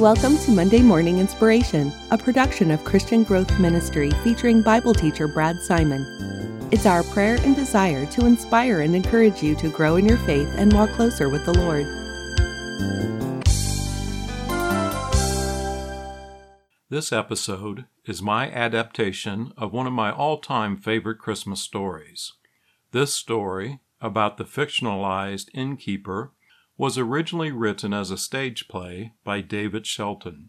Welcome to Monday Morning Inspiration, a production of Christian Growth Ministry featuring Bible teacher Brad Simon. It's our prayer and desire to inspire and encourage you to grow in your faith and walk closer with the Lord. This episode is my adaptation of one of my all time favorite Christmas stories. This story, about the fictionalized innkeeper was originally written as a stage play by David Shelton.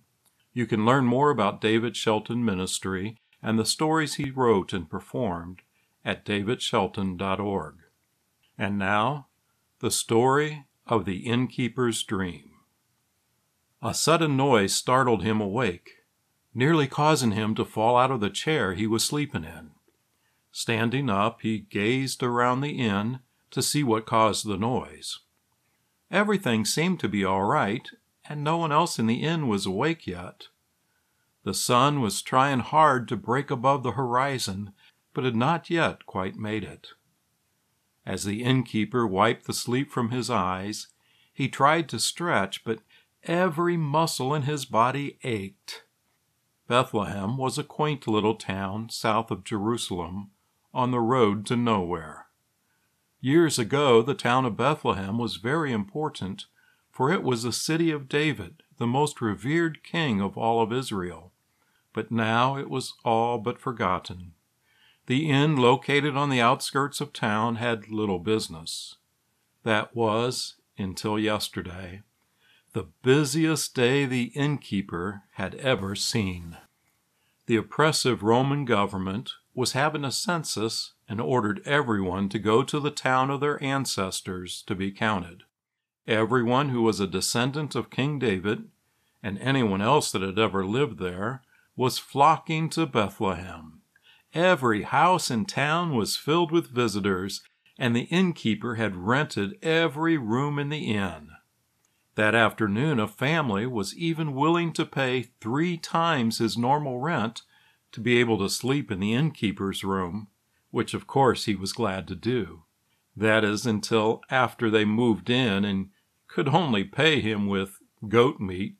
You can learn more about David Shelton Ministry and the stories he wrote and performed at davidshelton.org. And now, the story of the innkeeper's dream. A sudden noise startled him awake, nearly causing him to fall out of the chair he was sleeping in. Standing up, he gazed around the inn to see what caused the noise. Everything seemed to be all right, and no one else in the inn was awake yet. The sun was trying hard to break above the horizon, but had not yet quite made it. As the innkeeper wiped the sleep from his eyes, he tried to stretch, but every muscle in his body ached. Bethlehem was a quaint little town south of Jerusalem on the road to nowhere. Years ago, the town of Bethlehem was very important, for it was the city of David, the most revered king of all of Israel. But now it was all but forgotten. The inn located on the outskirts of town had little business. That was, until yesterday, the busiest day the innkeeper had ever seen. The oppressive Roman government was having a census and ordered everyone to go to the town of their ancestors to be counted. Everyone who was a descendant of King David, and anyone else that had ever lived there, was flocking to Bethlehem. Every house in town was filled with visitors, and the innkeeper had rented every room in the inn. That afternoon, a family was even willing to pay three times his normal rent to be able to sleep in the innkeeper's room which of course he was glad to do. That is, until after they moved in and could only pay him with goat meat.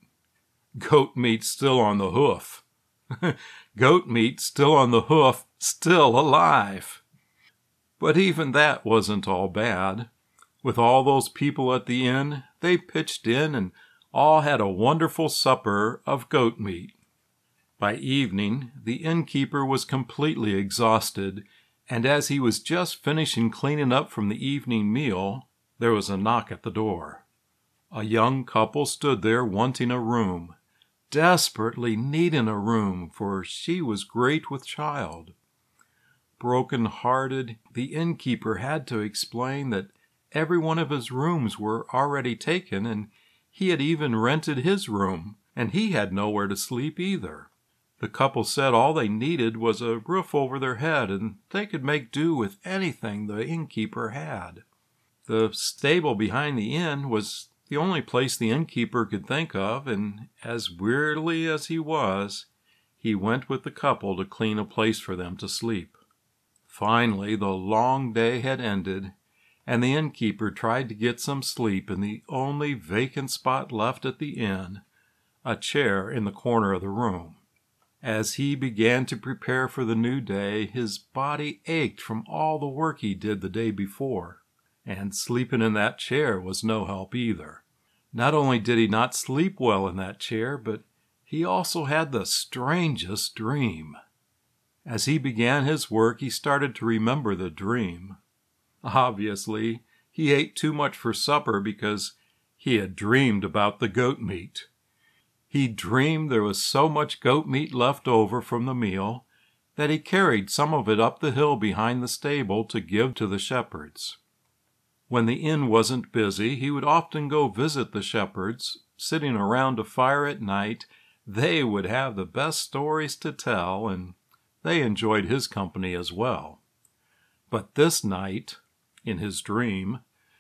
Goat meat still on the hoof. goat meat still on the hoof, still alive. But even that wasn't all bad. With all those people at the inn, they pitched in and all had a wonderful supper of goat meat. By evening, the innkeeper was completely exhausted and as he was just finishing cleaning up from the evening meal, there was a knock at the door. A young couple stood there wanting a room, desperately needing a room, for she was great with child. Broken hearted, the innkeeper had to explain that every one of his rooms were already taken, and he had even rented his room, and he had nowhere to sleep either. The couple said all they needed was a roof over their head and they could make do with anything the innkeeper had. The stable behind the inn was the only place the innkeeper could think of, and as wearily as he was, he went with the couple to clean a place for them to sleep. Finally, the long day had ended, and the innkeeper tried to get some sleep in the only vacant spot left at the inn, a chair in the corner of the room. As he began to prepare for the new day, his body ached from all the work he did the day before, and sleeping in that chair was no help either. Not only did he not sleep well in that chair, but he also had the strangest dream. As he began his work, he started to remember the dream. Obviously, he ate too much for supper because he had dreamed about the goat meat. He dreamed there was so much goat meat left over from the meal that he carried some of it up the hill behind the stable to give to the shepherds. When the inn wasn't busy, he would often go visit the shepherds, sitting around a fire at night. They would have the best stories to tell, and they enjoyed his company as well. But this night, in his dream,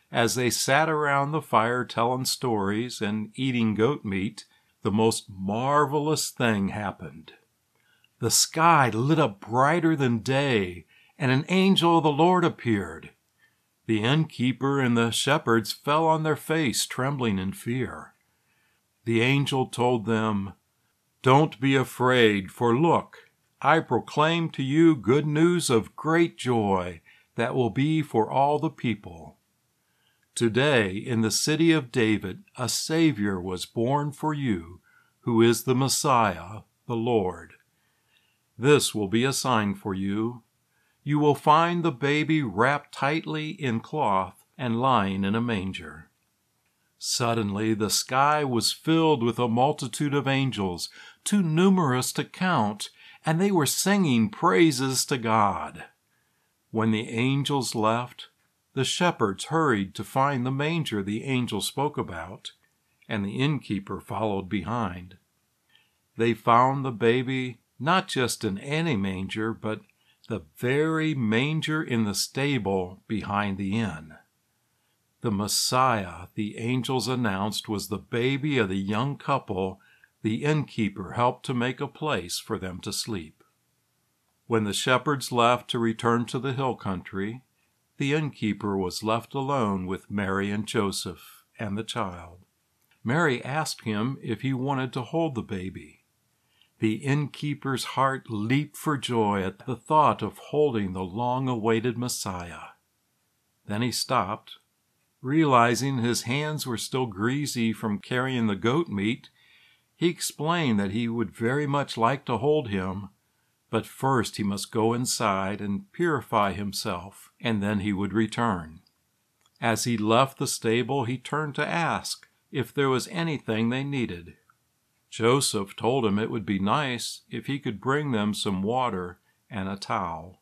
as they sat around the fire telling stories and eating goat meat, the most marvelous thing happened. The sky lit up brighter than day, and an angel of the Lord appeared. The innkeeper and the shepherds fell on their face, trembling in fear. the angel told them, Don't be afraid, for look, I proclaim to you good news of great joy that will be for all the people. Today, in the city of David, a Savior was born for you, who is the Messiah, the Lord. This will be a sign for you. You will find the baby wrapped tightly in cloth and lying in a manger. Suddenly the sky was filled with a multitude of angels, too numerous to count, and they were singing praises to God. When the angels left, the shepherds hurried to find the manger the angel spoke about, and the innkeeper followed behind. They found the baby not just in any manger, but the very manger in the stable behind the inn. The Messiah the angels announced was the baby of the young couple the innkeeper helped to make a place for them to sleep. When the shepherds left to return to the hill country, the innkeeper was left alone with Mary and Joseph and the child. Mary asked him if he wanted to hold the baby. The innkeeper's heart leaped for joy at the thought of holding the long awaited Messiah. Then he stopped Realizing his hands were still greasy from carrying the goat meat, he explained that he would very much like to hold him, but first he must go inside and purify himself, and then he would return. As he left the stable, he turned to ask if there was anything they needed. Joseph told him it would be nice if he could bring them some water and a towel.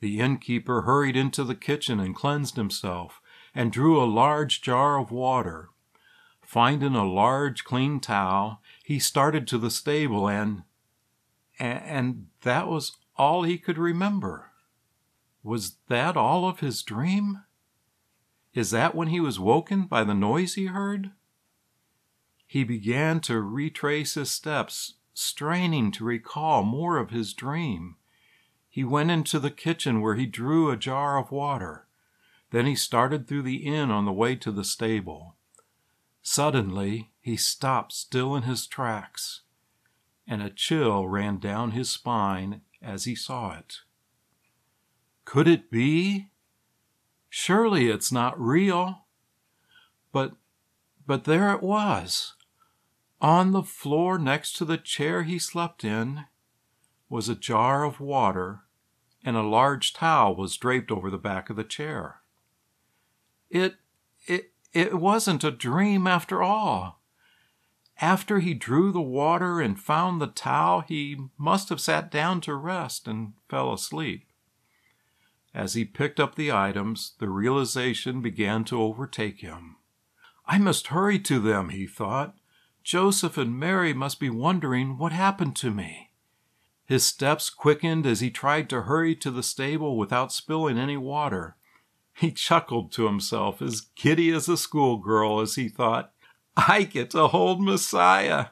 The innkeeper hurried into the kitchen and cleansed himself and drew a large jar of water. Finding a large clean towel, he started to the stable and and that was all he could remember. Was that all of his dream? Is that when he was woken by the noise he heard? He began to retrace his steps, straining to recall more of his dream. He went into the kitchen where he drew a jar of water. Then he started through the inn on the way to the stable. Suddenly, he stopped still in his tracks, and a chill ran down his spine as he saw it. Could it be? Surely it's not real. But, but there it was. On the floor next to the chair he slept in was a jar of water, and a large towel was draped over the back of the chair. It, it, it wasn't a dream after all. After he drew the water and found the towel, he must have sat down to rest and fell asleep. As he picked up the items, the realization began to overtake him. I must hurry to them, he thought. Joseph and Mary must be wondering what happened to me. His steps quickened as he tried to hurry to the stable without spilling any water. He chuckled to himself, as giddy as a schoolgirl, as he thought, I get to hold Messiah.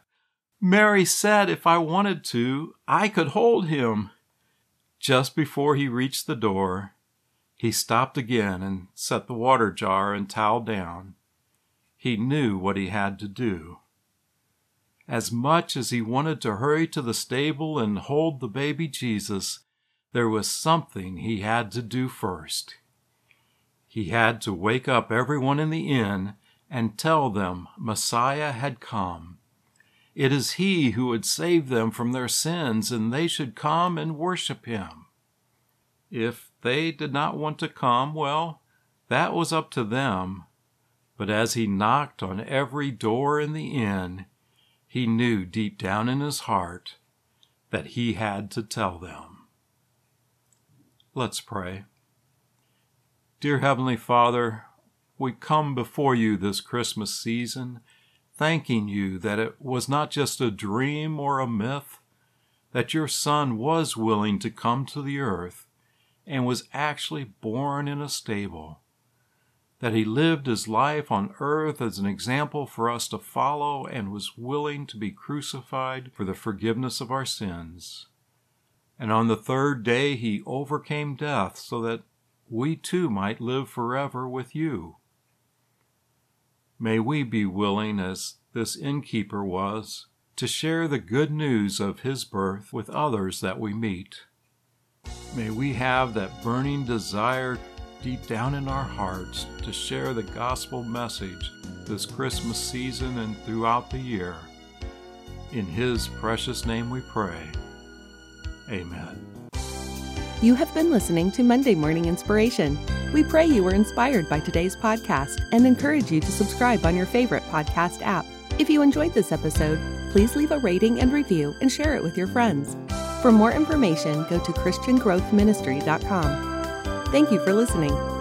Mary said if I wanted to, I could hold him. Just before he reached the door, he stopped again and set the water jar and towel down. He knew what he had to do. As much as he wanted to hurry to the stable and hold the baby Jesus, there was something he had to do first. He had to wake up everyone in the inn and tell them Messiah had come. It is he who would save them from their sins, and they should come and worship him. If they did not want to come, well, that was up to them. But as he knocked on every door in the inn, he knew deep down in his heart that he had to tell them. Let's pray. Dear Heavenly Father, we come before you this Christmas season, thanking you that it was not just a dream or a myth, that your Son was willing to come to the earth and was actually born in a stable, that he lived his life on earth as an example for us to follow and was willing to be crucified for the forgiveness of our sins. And on the third day he overcame death so that we too might live forever with you. May we be willing, as this innkeeper was to share the good news of his birth with others that we meet. May we have that burning desire deep down in our hearts to share the gospel message this Christmas season and throughout the year. In His precious name we pray. Amen. You have been listening to Monday Morning Inspiration. We pray you were inspired by today's podcast and encourage you to subscribe on your favorite podcast app. If you enjoyed this episode, please leave a rating and review and share it with your friends. For more information, go to ChristianGrowthMinistry.com. Thank you for listening.